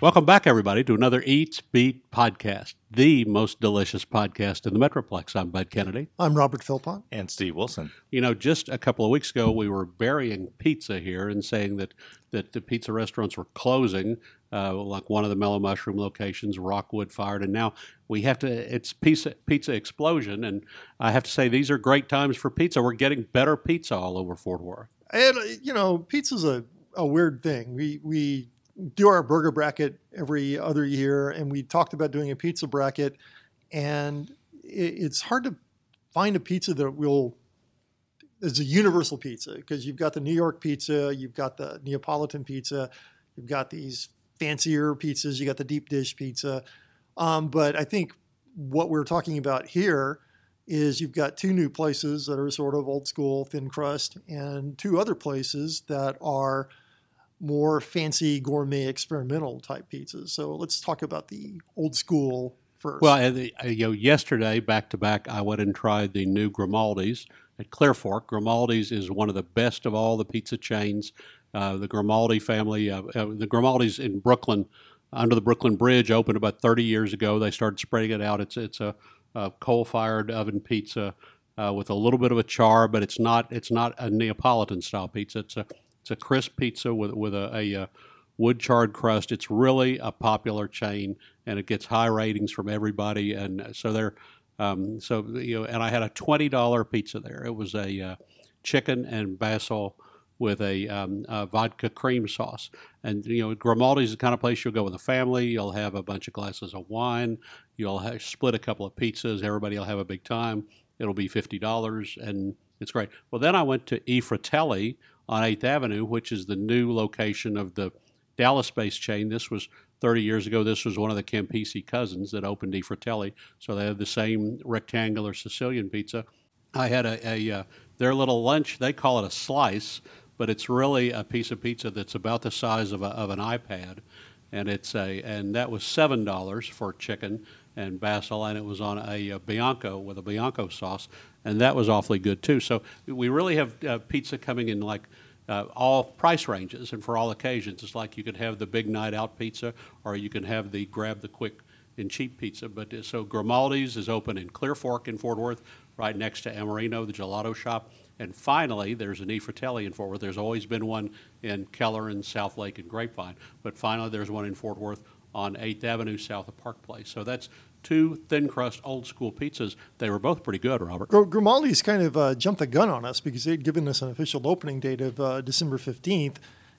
Welcome back, everybody, to another Eats Beat podcast, the most delicious podcast in the Metroplex. I'm Bud Kennedy. I'm Robert Philpott. And Steve Wilson. You know, just a couple of weeks ago, we were burying pizza here and saying that, that the pizza restaurants were closing, uh, like one of the Mellow Mushroom locations, Rockwood fired, and now we have to, it's pizza, pizza explosion. And I have to say, these are great times for pizza. We're getting better pizza all over Fort Worth. And, uh, you know, pizza's a, a weird thing. We, we, do our burger bracket every other year, and we talked about doing a pizza bracket, and it's hard to find a pizza that will is a universal pizza because you've got the New York pizza, you've got the Neapolitan pizza, you've got these fancier pizzas, you got the deep dish pizza. Um, but I think what we're talking about here is you've got two new places that are sort of old school thin crust, and two other places that are more fancy gourmet experimental type pizzas. So let's talk about the old school first. Well, uh, you know, yesterday back to back, I went and tried the new Grimaldi's at Clear Fork. Grimaldi's is one of the best of all the pizza chains. Uh, the Grimaldi family, uh, uh, the Grimaldi's in Brooklyn, under the Brooklyn Bridge, opened about 30 years ago. They started spreading it out. It's it's a, a coal-fired oven pizza uh, with a little bit of a char, but it's not it's not a Neapolitan style pizza. It's a it's a crisp pizza with with a, a, a uh, wood charred crust. It's really a popular chain, and it gets high ratings from everybody. And so they're um, so you know, and I had a twenty dollar pizza there. It was a uh, chicken and basil with a, um, a, vodka cream sauce. And you know, Grimaldi's is the kind of place you'll go with a family. You'll have a bunch of glasses of wine. You'll have, split a couple of pizzas. Everybody will have a big time. It'll be fifty dollars, and it's great. Well, then I went to E Fratelli on 8th Avenue, which is the new location of the Dallas based chain. This was 30 years ago. This was one of the Campisi cousins that opened I Fratelli. So they have the same rectangular Sicilian pizza. I had a, a uh, their little lunch, they call it a slice, but it's really a piece of pizza that's about the size of, a, of an iPad. And it's a and that was seven dollars for chicken and basil, and it was on a, a, Bianco with a Bianco sauce, and that was awfully good too. So we really have uh, pizza coming in like uh, all price ranges and for all occasions. It's like you could have the big night out pizza, or you can have the grab the quick and cheap pizza. But uh, so Grimaldi's is open in Clear Fork in Fort Worth, right next to Amorino, the gelato shop. And finally, there's an E Fratelli in Fort Worth. There's always been one in Keller and South Lake and Grapevine, but finally there's one in Fort Worth on 8th Avenue south of Park Place. So that's two thin crust old school pizzas. They were both pretty good, Robert. Grimaldi's kind of uh, jumped the gun on us because they'd given us an official opening date of uh, December 15th.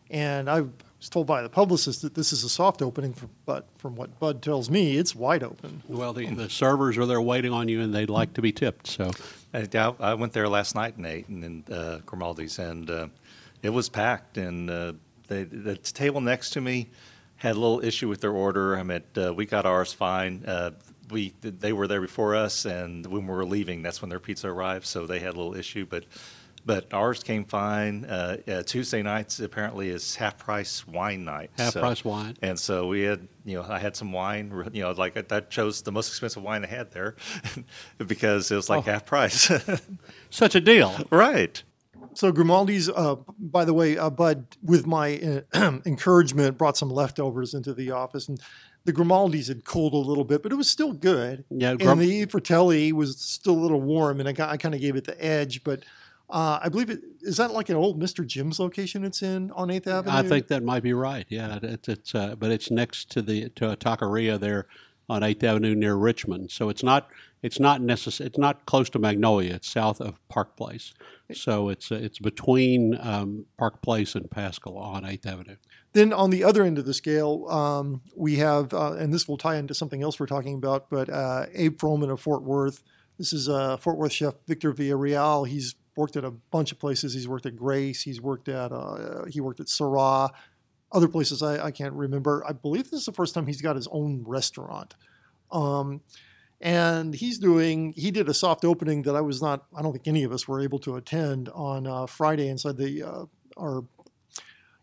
And I was told by the publicist that this is a soft opening, for, but from what Bud tells me, it's wide open. Well, the, the servers are there waiting on you and they'd like to be tipped. So I, I went there last night and ate in uh, Grimaldi's, and uh, it was packed. And uh, they, the table next to me, had a little issue with their order. I mean, uh, we got ours fine. Uh, we they were there before us, and when we were leaving, that's when their pizza arrived. So they had a little issue, but but ours came fine. Uh, uh, Tuesday nights apparently is half price wine night. Half so, price wine. And so we had, you know, I had some wine. You know, like that chose the most expensive wine I had there because it was like oh. half price. Such a deal, right? So Grimaldi's, uh, by the way, uh, Bud, with my uh, encouragement, brought some leftovers into the office, and the Grimaldi's had cooled a little bit, but it was still good. Yeah, Grum- and the Fratelli was still a little warm, and I, I kind of gave it the edge. But uh, I believe it is that like an old Mister Jim's location. It's in on Eighth Avenue. I think that might be right. Yeah, it's, it's uh, but it's next to the to a taqueria there on Eighth Avenue near Richmond. So it's not it's not necess- It's not close to Magnolia. It's south of Park Place. So it's it's between um, Park Place and Pascal on Eighth Avenue. Then on the other end of the scale, um, we have, uh, and this will tie into something else we're talking about, but uh, Abe Froman of Fort Worth. This is uh, Fort Worth chef Victor Villarreal. He's worked at a bunch of places. He's worked at Grace. He's worked at uh, he worked at Syrah. Other places I, I, can't remember. I believe this is the first time he's got his own restaurant. Um, and he's doing he did a soft opening that i was not i don't think any of us were able to attend on uh, friday inside the uh, our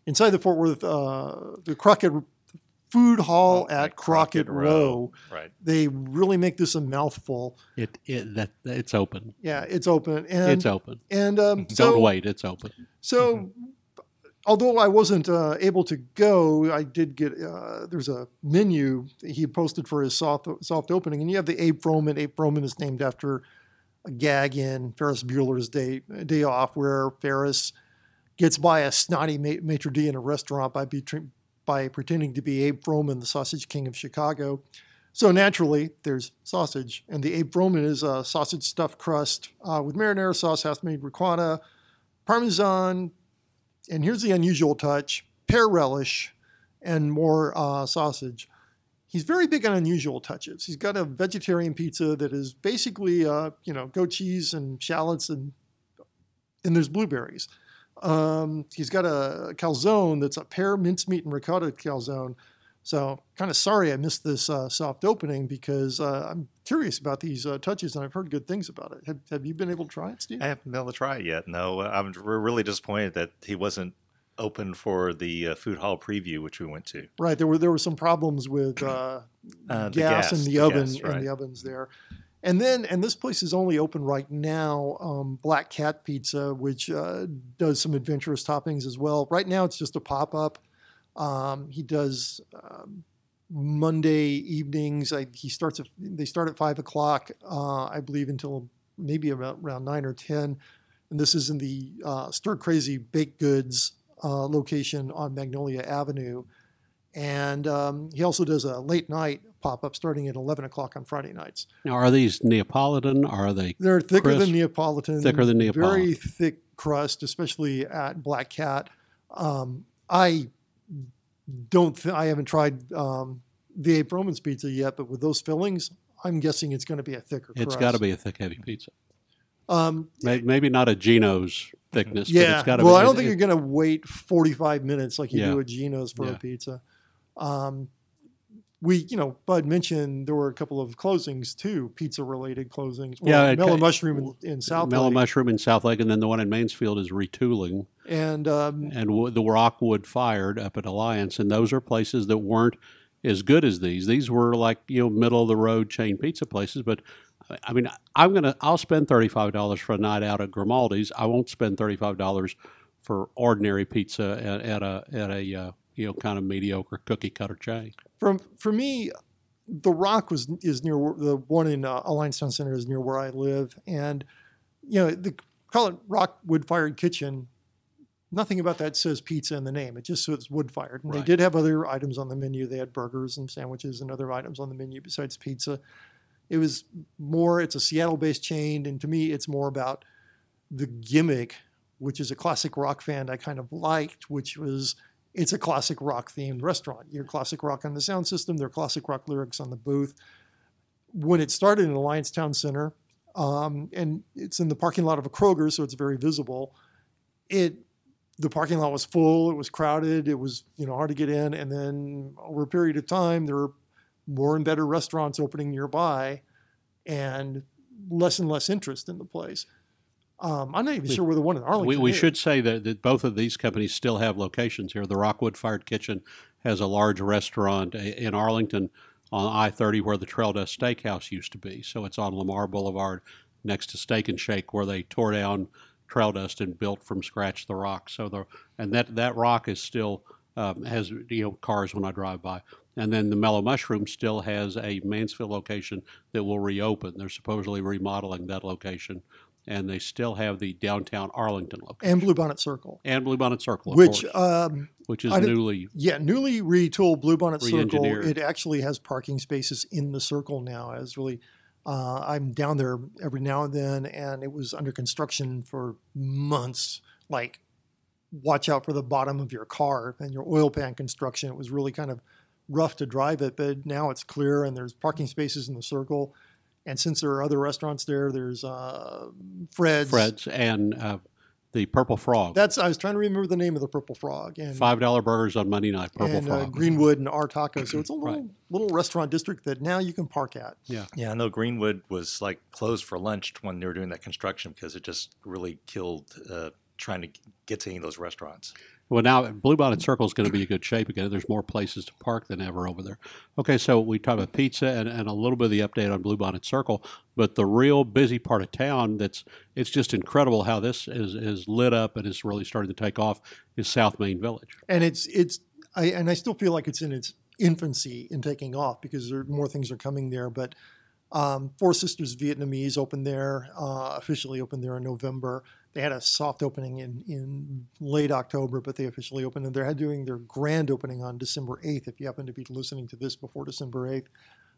inside the fort worth uh, the crockett food hall oh, at crockett, crockett row. row. right they really make this a mouthful it, it that it's open yeah it's open and it's open and um, don't so, wait it's open so mm-hmm although I wasn't uh, able to go, I did get uh, there's a menu he posted for his soft soft opening, and you have the Abe Froman. Abe Froman is named after a gag in Ferris Bueller's Day Day Off, where Ferris gets by a snotty ma- maitre d in a restaurant by by pretending to be Abe Froman, the Sausage King of Chicago. So naturally, there's sausage, and the Abe Froman is a sausage stuffed crust uh, with marinara sauce, half-made ricotta, parmesan, and here's the unusual touch: pear relish and more uh, sausage. He's very big on unusual touches. He's got a vegetarian pizza that is basically, uh, you know, goat cheese and shallots and and there's blueberries. Um, he's got a calzone that's a pear mincemeat and ricotta calzone. So kind of sorry I missed this uh, soft opening because uh, I'm curious about these uh, touches and I've heard good things about it. Have, have you been able to try it, Steve? I haven't been able to try it yet. No, I'm really disappointed that he wasn't open for the uh, food hall preview, which we went to. Right. There were there were some problems with uh, Uh, gas, the in the, the oven gas, in the ovens there. And then, and this place is only open right now. Um, Black Cat Pizza, which uh, does some adventurous toppings as well. Right now, it's just a pop up. Um, he does um, Monday evenings. I, he starts. At, they start at five o'clock, uh, I believe, until maybe about around nine or ten. And this is in the uh, Stir Crazy Baked Goods uh, location on Magnolia Avenue. And um, he also does a late night pop up starting at 11 o'clock on Friday nights. Now, are these Neapolitan? Are they? They're thicker Crisp, than Neapolitan. thicker than Neapolitan. Very thick crust, especially at Black Cat. Um, I don't. Th- I haven't tried um, the Abe Froman's pizza yet, but with those fillings, I'm guessing it's going to be a thicker. It's got to be a thick, heavy pizza. Um, May- Maybe not a Geno's thickness, but yeah. it's got to well, be. I don't it- think it- you're going to wait 45 minutes like you Yeah. do at Geno's for Yeah. a pizza. Um, we, you know, Bud mentioned there were a couple of closings too, pizza related closings. Yeah, Well, it Mellow Mushroom in, in South Mellow. Mushroom in South Lake, and then the one in Mansfield is retooling, and um, and wo- the Rockwood Fired up at Alliance, and those are places that weren't as good as these. These were like you know middle of the road chain pizza places, but I mean I'm gonna I'll spend thirty five dollars for a night out at Grimaldi's. I won't spend thirty five dollars for ordinary pizza at, at a at a uh, you know kind of mediocre cookie cutter chain. from for me, the Rock was is near the one in uh, Alliance Town Center is near where I live, and you know the call it Rock Wood Fired Kitchen. Nothing about that says pizza in the name. It just says wood fired. And Right. They did have other items on the menu. They had burgers and sandwiches and other items on the menu besides pizza. It was more. It's a Seattle-based chain, and to me, it's more about the gimmick, which is a classic rock fan I kind of liked, which was it's a classic rock themed restaurant. You're classic rock on the sound system, there are classic rock lyrics on the booth. When it started in Alliance Town Center, um, and it's in the parking lot of a Kroger, so it's very visible. It the parking lot was full, it was crowded, it was you know hard to get in, and then over a period of time, there were more and better restaurants opening nearby, and less and less interest in the place. Um, I'm not even We- sure where the one in Arlington. We, we should say that, that both of these companies still have locations here. The Rockwood Fired Kitchen has a large restaurant in Arlington on I 30 where the Trail Dust Steakhouse used to be. So it's on Lamar Boulevard next to Steak and Shake where they tore down Trail Dust and built from scratch the rock. So the and that, that rock is still um, has you know cars when I drive by. And then the Mellow Mushroom still has a Mansfield location that will reopen. They're supposedly remodeling that location. And they still have the downtown Arlington location and Bluebonnet Circle, and Bluebonnet Circle, of which course, um, which is newly. Yeah, newly retooled Bluebonnet Circle. It actually has parking spaces in the circle now. As really, uh, I'm down there every now and then, and it was under construction for months. Like, watch out for the bottom of your car and your oil pan construction. It was really kind of rough to drive it, but now it's clear and there's parking spaces in the circle. And since there are other restaurants there, there's uh, Fred's. Fred's and uh, the Purple Frog. That's I was trying to remember the name of the Purple Frog. And Five dollar burgers on Monday night. Purple and uh, Frog. Greenwood and our taco. So it's a little Right. little restaurant district that now you can park at. yeah, Yeah, I know Greenwood was like closed for lunch when they were doing that construction because it just really killed uh, trying to get to any of those restaurants. Well, now Bluebonnet Circle is going to be in good shape again. There's more places to park than ever over there. Okay, so we talked about pizza and, and a little bit of the update on Bluebonnet Circle, but the real busy part of town that's it's just incredible how this is, is lit up and is really starting to take off is South Main Village. and it's it's I and I still feel like it's in its infancy in taking off because there more things are coming there. But um, Four Sisters Vietnamese opened there uh, officially opened there in November. They had a soft opening in in late October, but they officially opened and they're doing their grand opening on December eighth. If you happen to be listening to this before December eighth.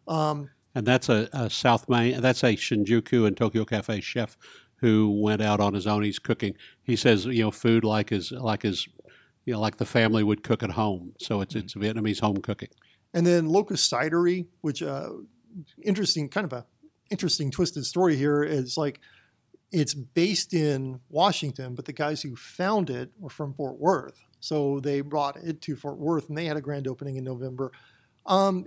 Um, And that's a, a South Main, that's a Shinjuku and Tokyo Cafe chef who went out on his own. He's cooking. He says, you know, food like his, like his, you know, like the family would cook at home. So it's, it's Vietnamese home cooking. And then Locust Cidery, which uh, interesting, kind of a interesting twisted story here is like it's based in Washington, but the guys who found it were from Fort Worth, so they brought it to Fort Worth, and they had a grand opening in November. Um,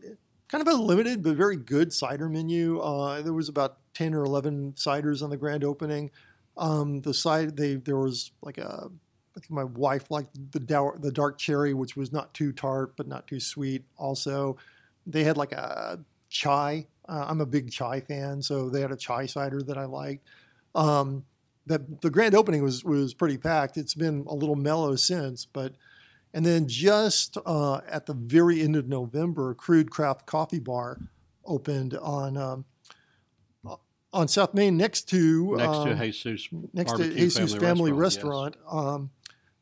kind of a limited but very good cider menu. Uh, there was about ten or eleven ciders on the grand opening. Um, the side they there was like a I think my wife liked the dour, the dark cherry, which was not too tart but not too sweet. Also, they had like a chai. Uh, I'm a big chai fan, so they had a chai cider that I liked. Um, that the grand opening was was pretty packed. It's been a little mellow since, but and then just uh, at the very end of November, Crude Craft Coffee Bar opened on um, on South Main next to Next um, to Jesus. next to Jesus Family, Restaurant, Restaurant. Um,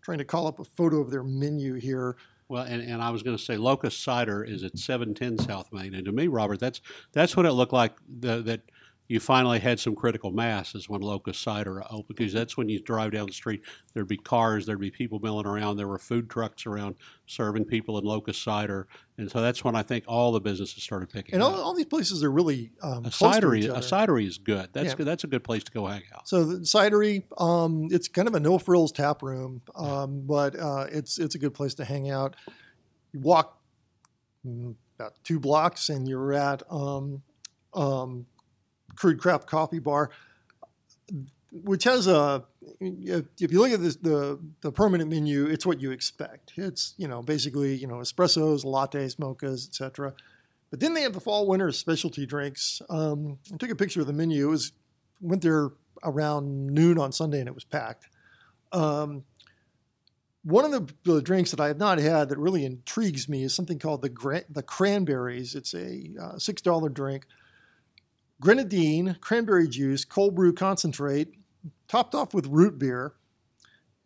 trying to call up a photo of their menu here. Well, and, and I was going to say Locust Cider is at 710 South Main. And to me, Robert, that's that's what it looked like the, that you finally had some critical mass is when Locust Cider opened because that's when you drive down the street. There'd be cars, there'd be people milling around. There were food trucks around serving people in Locust Cider. And so that's when I think all the businesses started picking And up. all, all these places are really um, a close to cidery, a cidery is good. That's Yeah. good. That's a good place to go hang out. So the cidery, um, it's kind of a no frills tap room, um, but uh, it's it's a good place to hang out. You walk mm, about two blocks and you're at um, um, Crude Craft Coffee Bar, which has a. If you look at this, the the permanent menu, it's what you expect. It's you know basically you know espressos, lattes, mochas, etc. But then they have the fall winter specialty drinks. Um, I took a picture of the menu. It was went there around noon on Sunday and it was packed. Um, one of the, the drinks that I have not had that really intrigues me is something called the gra- the cranberries. It's a uh, six dollar drink, grenadine, cranberry juice, cold brew concentrate, topped off with root beer,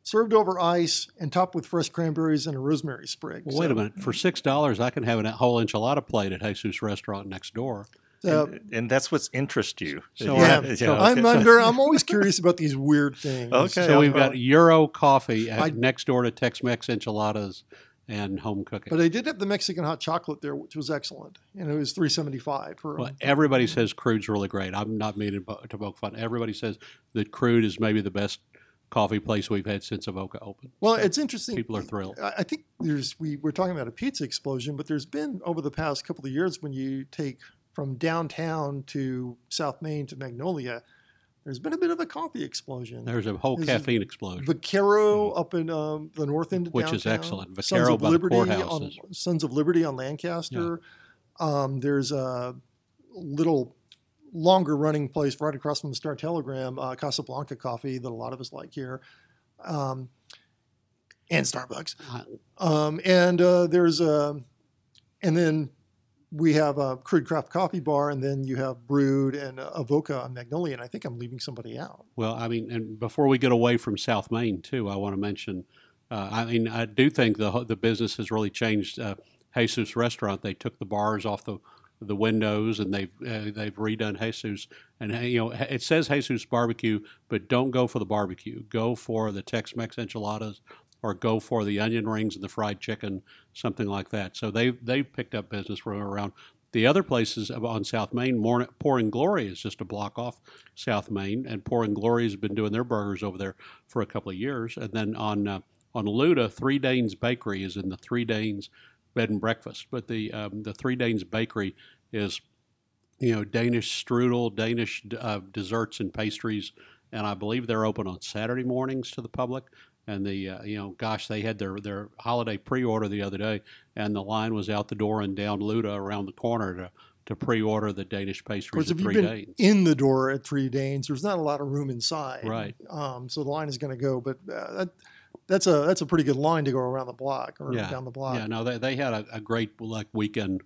served over ice, and topped with fresh cranberries and a rosemary sprig. Well, wait a minute. For six dollars, I can have a whole enchilada plate at Jesus Restaurant next door. uh, and, and that's what's interest you. So, yeah, uh, so- I'm okay. under. I'm always curious about these weird things. Okay. So we've got Euro coffee at, I- next door to Tex-Mex enchiladas and home cooking. But I did have the Mexican hot chocolate there, which was excellent, and it was three seventy five for. well, everybody says crude's really great. I'm not meaning to poke fun. Everybody says that crude is maybe the best coffee place we've had since Avoca opened. well, it's interesting. People are thrilled. I I think there's we we're talking about a pizza explosion, but there's been over the past couple of years when you take from downtown to South Main to Magnolia, there's been a bit of a coffee explosion. There's a whole This is caffeine explosion. Vaquero up in um, the north end of Which is downtown. excellent. Sons Vaquero of by the Liberty courthouse on Sons of Liberty on Lancaster. Um, there's a little longer running place right across from the Star Telegram, uh, Casablanca Coffee, that a lot of us like here, um, and Starbucks. Um, and uh, there's a, and then we have a Crude Craft Coffee Bar, and then you have Brewed and uh, Avoca Magnolia. And I think I'm leaving somebody out. Well, I mean, and before we get away from South Main too, I want to mention. Uh, I mean, I do think the the business has really changed. Uh, Jesus Restaurant, they took the bars off the the windows and they've uh, they've redone Jesus. And you know, it says Jesus Barbecue, but don't go for the barbecue. Go for the Tex-Mex enchiladas, or go for the onion rings and the fried chicken, something like that. So they they picked up business from around. The other places on South Main, Pouring Glory is just a block off South Main, and Pouring Glory has been doing their burgers over there for a couple of years. And then on uh, on Luda, Three Danes Bakery is in the Three Danes Bed and Breakfast, but the um, the Three Danes Bakery is you know Danish strudel, Danish uh, desserts and pastries, and I believe they're open on Saturday mornings to the public. And the uh, you know, gosh, they had their their holiday pre-order the other day, and the line was out the door and down Luda around the corner to to pre-order the Danish Of pastries course, at if you've been Danes. in the door at Three Danes, there's not a lot of room inside. Right. Um, so the line is going to go, but uh, that, that's a that's a pretty good line to go around the block or Yeah. down the block. Yeah, no, they, they had a, a great like weekend,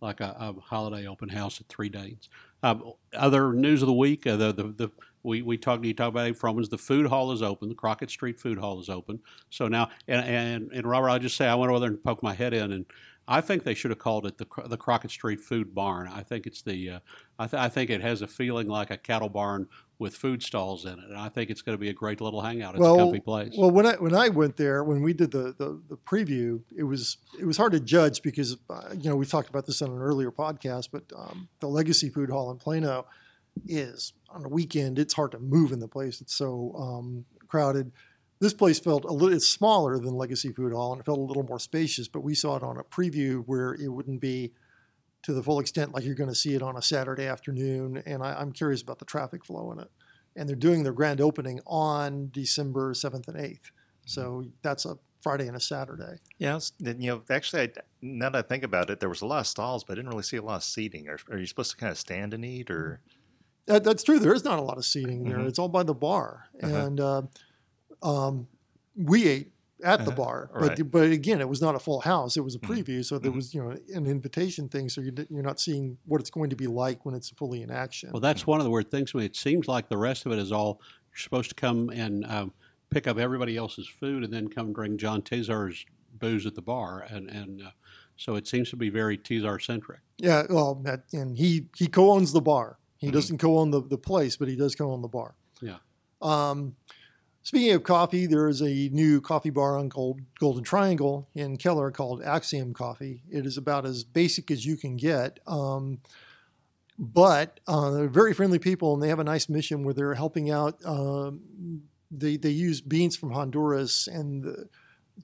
like a, a holiday open house at Three Danes. Um, other news of the week, uh, the, the, the we, we talked you talked about it from is the food hall is open. The Crockett Street Food Hall is open. So now, and and, and Robert, I'll just say I went over there and poked my head in, and I think they should have called it the the Crockett Street Food Barn. I think it's the uh, I, th- I think it has a feeling like a cattle barn with food stalls in it, and I think it's going to be a great little hangout. It's a Well, comfy place. Well, when I when I went there, when we did the, the the preview, it was it was hard to judge because uh, you know we talked about this on an earlier podcast, but um, the Legacy Food Hall in Plano is on a weekend. It's hard to move in the place. It's so um, crowded. This place felt a little it's smaller than Legacy Food Hall and it felt a little more spacious. But we saw it on a preview where it wouldn't be to the full extent like you're going to see it on a Saturday afternoon. And I, I'm curious about the traffic flow in it. And they're doing their grand opening on December 7th and 8th. So that's a Friday and a Saturday. Yeah, you know, actually, I, now that I think about it, there was a lot of stalls, but I didn't really see a lot of seating. Are, are you supposed to kind of stand and eat, or That, that's true. There is not a lot of seating there. Mhm. It's all by the bar, Uh-huh. and uh, um, we ate at the Uh-huh. bar. Right. But but again, it was not a full house. It was a Mhm. preview, so there Mhm. was you know an invitation thing. So you're you're not seeing what it's going to be like when it's fully in action. Well, that's one of the weird things. It seems like the rest of it is all you're supposed to come and um, pick up everybody else's food and then come drink John Tizar's booze at the bar, and and uh, so it seems to be very Tizar centric. yeah. Well, and he he co-owns the bar. He Mhm. doesn't co-own the the place, but he does co-own the bar. Yeah. Um, speaking of coffee, there is a new coffee bar on Gold, Golden Triangle in Keller called Axiom Coffee. It is about as basic as you can get. Um, but uh, they're very friendly people, and they have a nice mission where they're helping out. Um, they they use beans from Honduras, and the,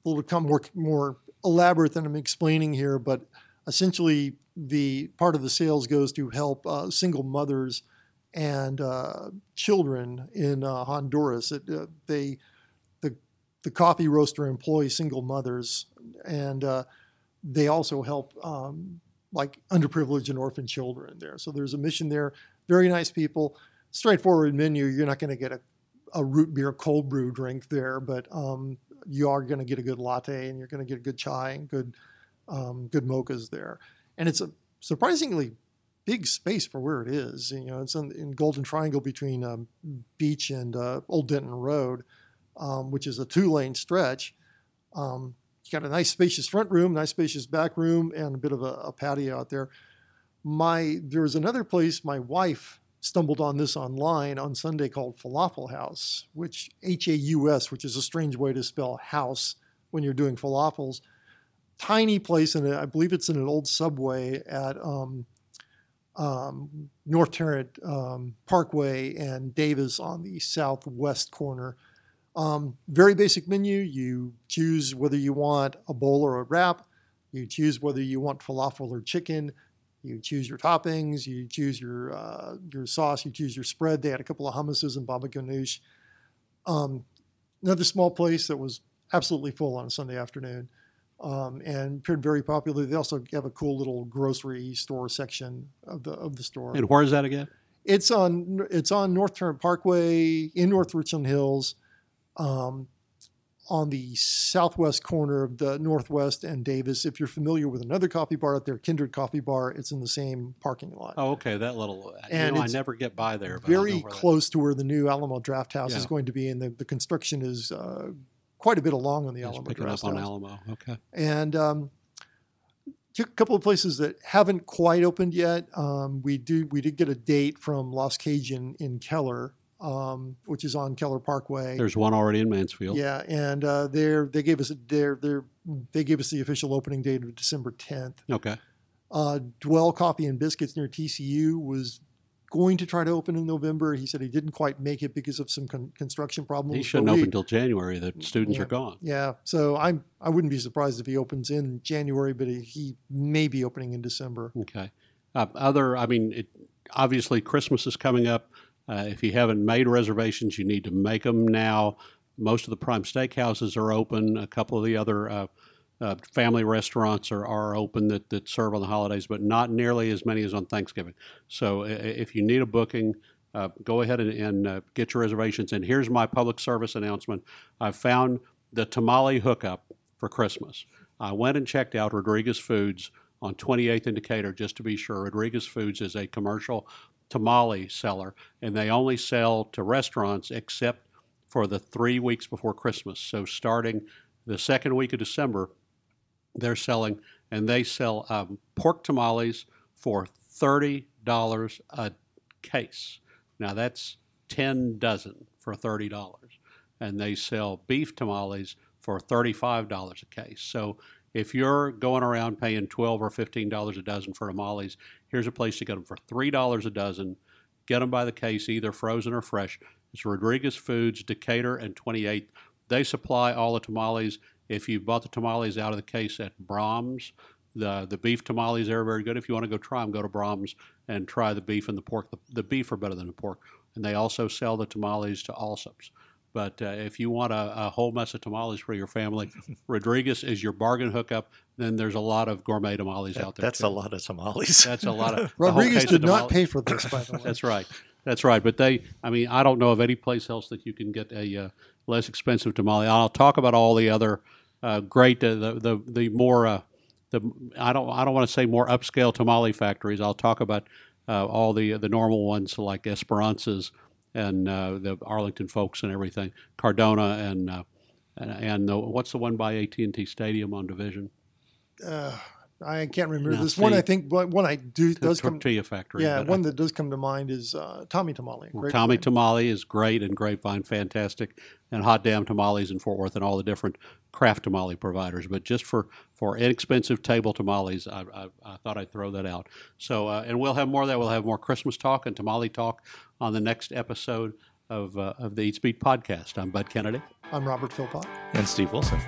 it'll become more more elaborate than I'm explaining here. But essentially, the part of the sales goes to help uh, single mothers and uh, children in uh, Honduras. It, uh, they the the coffee roaster employs single mothers, and uh, they also help um, like underprivileged and orphan children there. So there's a mission there. Very nice people. Straightforward menu. You're not going to get a, a root beer cold brew drink there, but um, you are going to get a good latte and you're going to get a good chai and good um, good mochas there. And it's a surprisingly big space for where it is. You know, it's in, in Golden Triangle between um, Beach and uh, Old Denton Road, um, which is a two-lane stretch. Um, you got a nice spacious front room, nice spacious back room, and a bit of a, a patio out there. My there was another place. My wife stumbled on this online on Sunday called Falafel Haus, which H A U S, which is a strange way to spell house when you're doing falafels. Tiny place, and I believe it's in an old subway at um, um, North Tarrant um, Parkway and Davis on the southwest corner. Um, very basic menu. You choose whether you want a bowl or a wrap. You choose whether you want falafel or chicken. You choose your toppings. You choose your uh, your sauce. You choose your spread. They had a couple of hummuses and baba ganoush. Um, another small place that was absolutely full on a Sunday afternoon um, and appeared very popular. They also have a cool little grocery store section of the of the store. And where is that again? It's on it's on North Tarrant Parkway in North Richland Hills, um, on the southwest corner of the Northwest and Davis. If you're familiar with another coffee bar out there, Kindred Coffee Bar, it's in the same parking lot. Oh, okay, that little. And know, I never get by there. But Very that- close to where the new Alamo Draft House is going to be, and the, the construction is uh, quite a bit along on the Just Alamo Draft up on Alamo. Okay. and um, a couple of places that haven't quite opened yet. Um, we do we did get a date from Lost Cajun in Keller, um, which is on Keller Parkway. There's one already in Mansfield. yeah, and uh, they're they gave us their their they gave us the official opening date of December 10th. Okay. Uh, Dwell Coffee and Biscuits near TCU was going to try to open in November. He said he didn't quite make it because of some con- construction problems. He shouldn't open until January. The students Yeah. are gone. yeah, so I'm I wouldn't be surprised if he opens in January, but he, he may be opening in December. Okay. Uh, other, I mean, it, obviously Christmas is coming up. Uh, if you haven't made reservations, you need to make them now. Most of the prime steakhouses are open. A couple of the other uh, uh, family restaurants are, are open that, that serve on the holidays, but not nearly as many as on Thanksgiving. So if you need a booking, uh, go ahead and, and uh, get your reservations. And here's my public service announcement I found the tamale hookup for Christmas. I went and checked out Rodriguez Foods on 28th and Decatur just to be sure. Rodriguez Foods is a commercial tamale seller, and they only sell to restaurants except for the three weeks before Christmas. So starting the second week of December, they're selling, and they sell um, pork tamales for thirty dollars a case. Now that's ten dozen for thirty dollars, and they sell beef tamales for thirty-five dollars a case. So if you're going around paying twelve or fifteen dollars a dozen for tamales, here's a place to get them for three dollars a dozen. Get them by the case, either frozen or fresh. It's Rodriguez Foods, Decatur, and 28th. They supply all the tamales. If you bought the tamales out of the case at Braum's, the the beef tamales are very good. If you want to go try them, go to Braum's and try the beef and the pork. The, the beef are better than the pork. And they also sell the tamales to Allsup's. But uh, if you want a, a whole mess of tamales for your family, Rodriguez is your bargain hookup. Then there's a lot of gourmet tamales out there. That's too. a lot of tamales. That's a lot of. Rodriguez case of did not pay for this, by the way. that's right. That's right. But they, I mean, I don't know of any place else that you can get a uh, less expensive tamale. I'll talk about all the other uh, great, uh, the the the more, uh, the I don't I don't want to say more upscale tamale factories. I'll talk about uh, all the the normal ones like Esperanza's and uh, the Arlington folks and everything, Cardona and uh, and, and the, what's the one by AT and T Stadium on Division? I can't remember Now, this one. I think but one I do The does come. To tortilla factory. Yeah, but, one that does come to mind is uh, Tommy Tamale. Well, Tommy. Tamale is great and Grapevine fantastic, and Hot Damn Tamales in Fort Worth and all the different craft tamale providers. But just for, for inexpensive table tamales, I, I, I thought I'd throw that out. So, uh, and we'll have more of that. We'll have more Christmas talk and tamale talk on the next episode of, uh, of the Eats Beat podcast. I'm Bud Kennedy. I'm Robert Philpott. and Steve Wilson.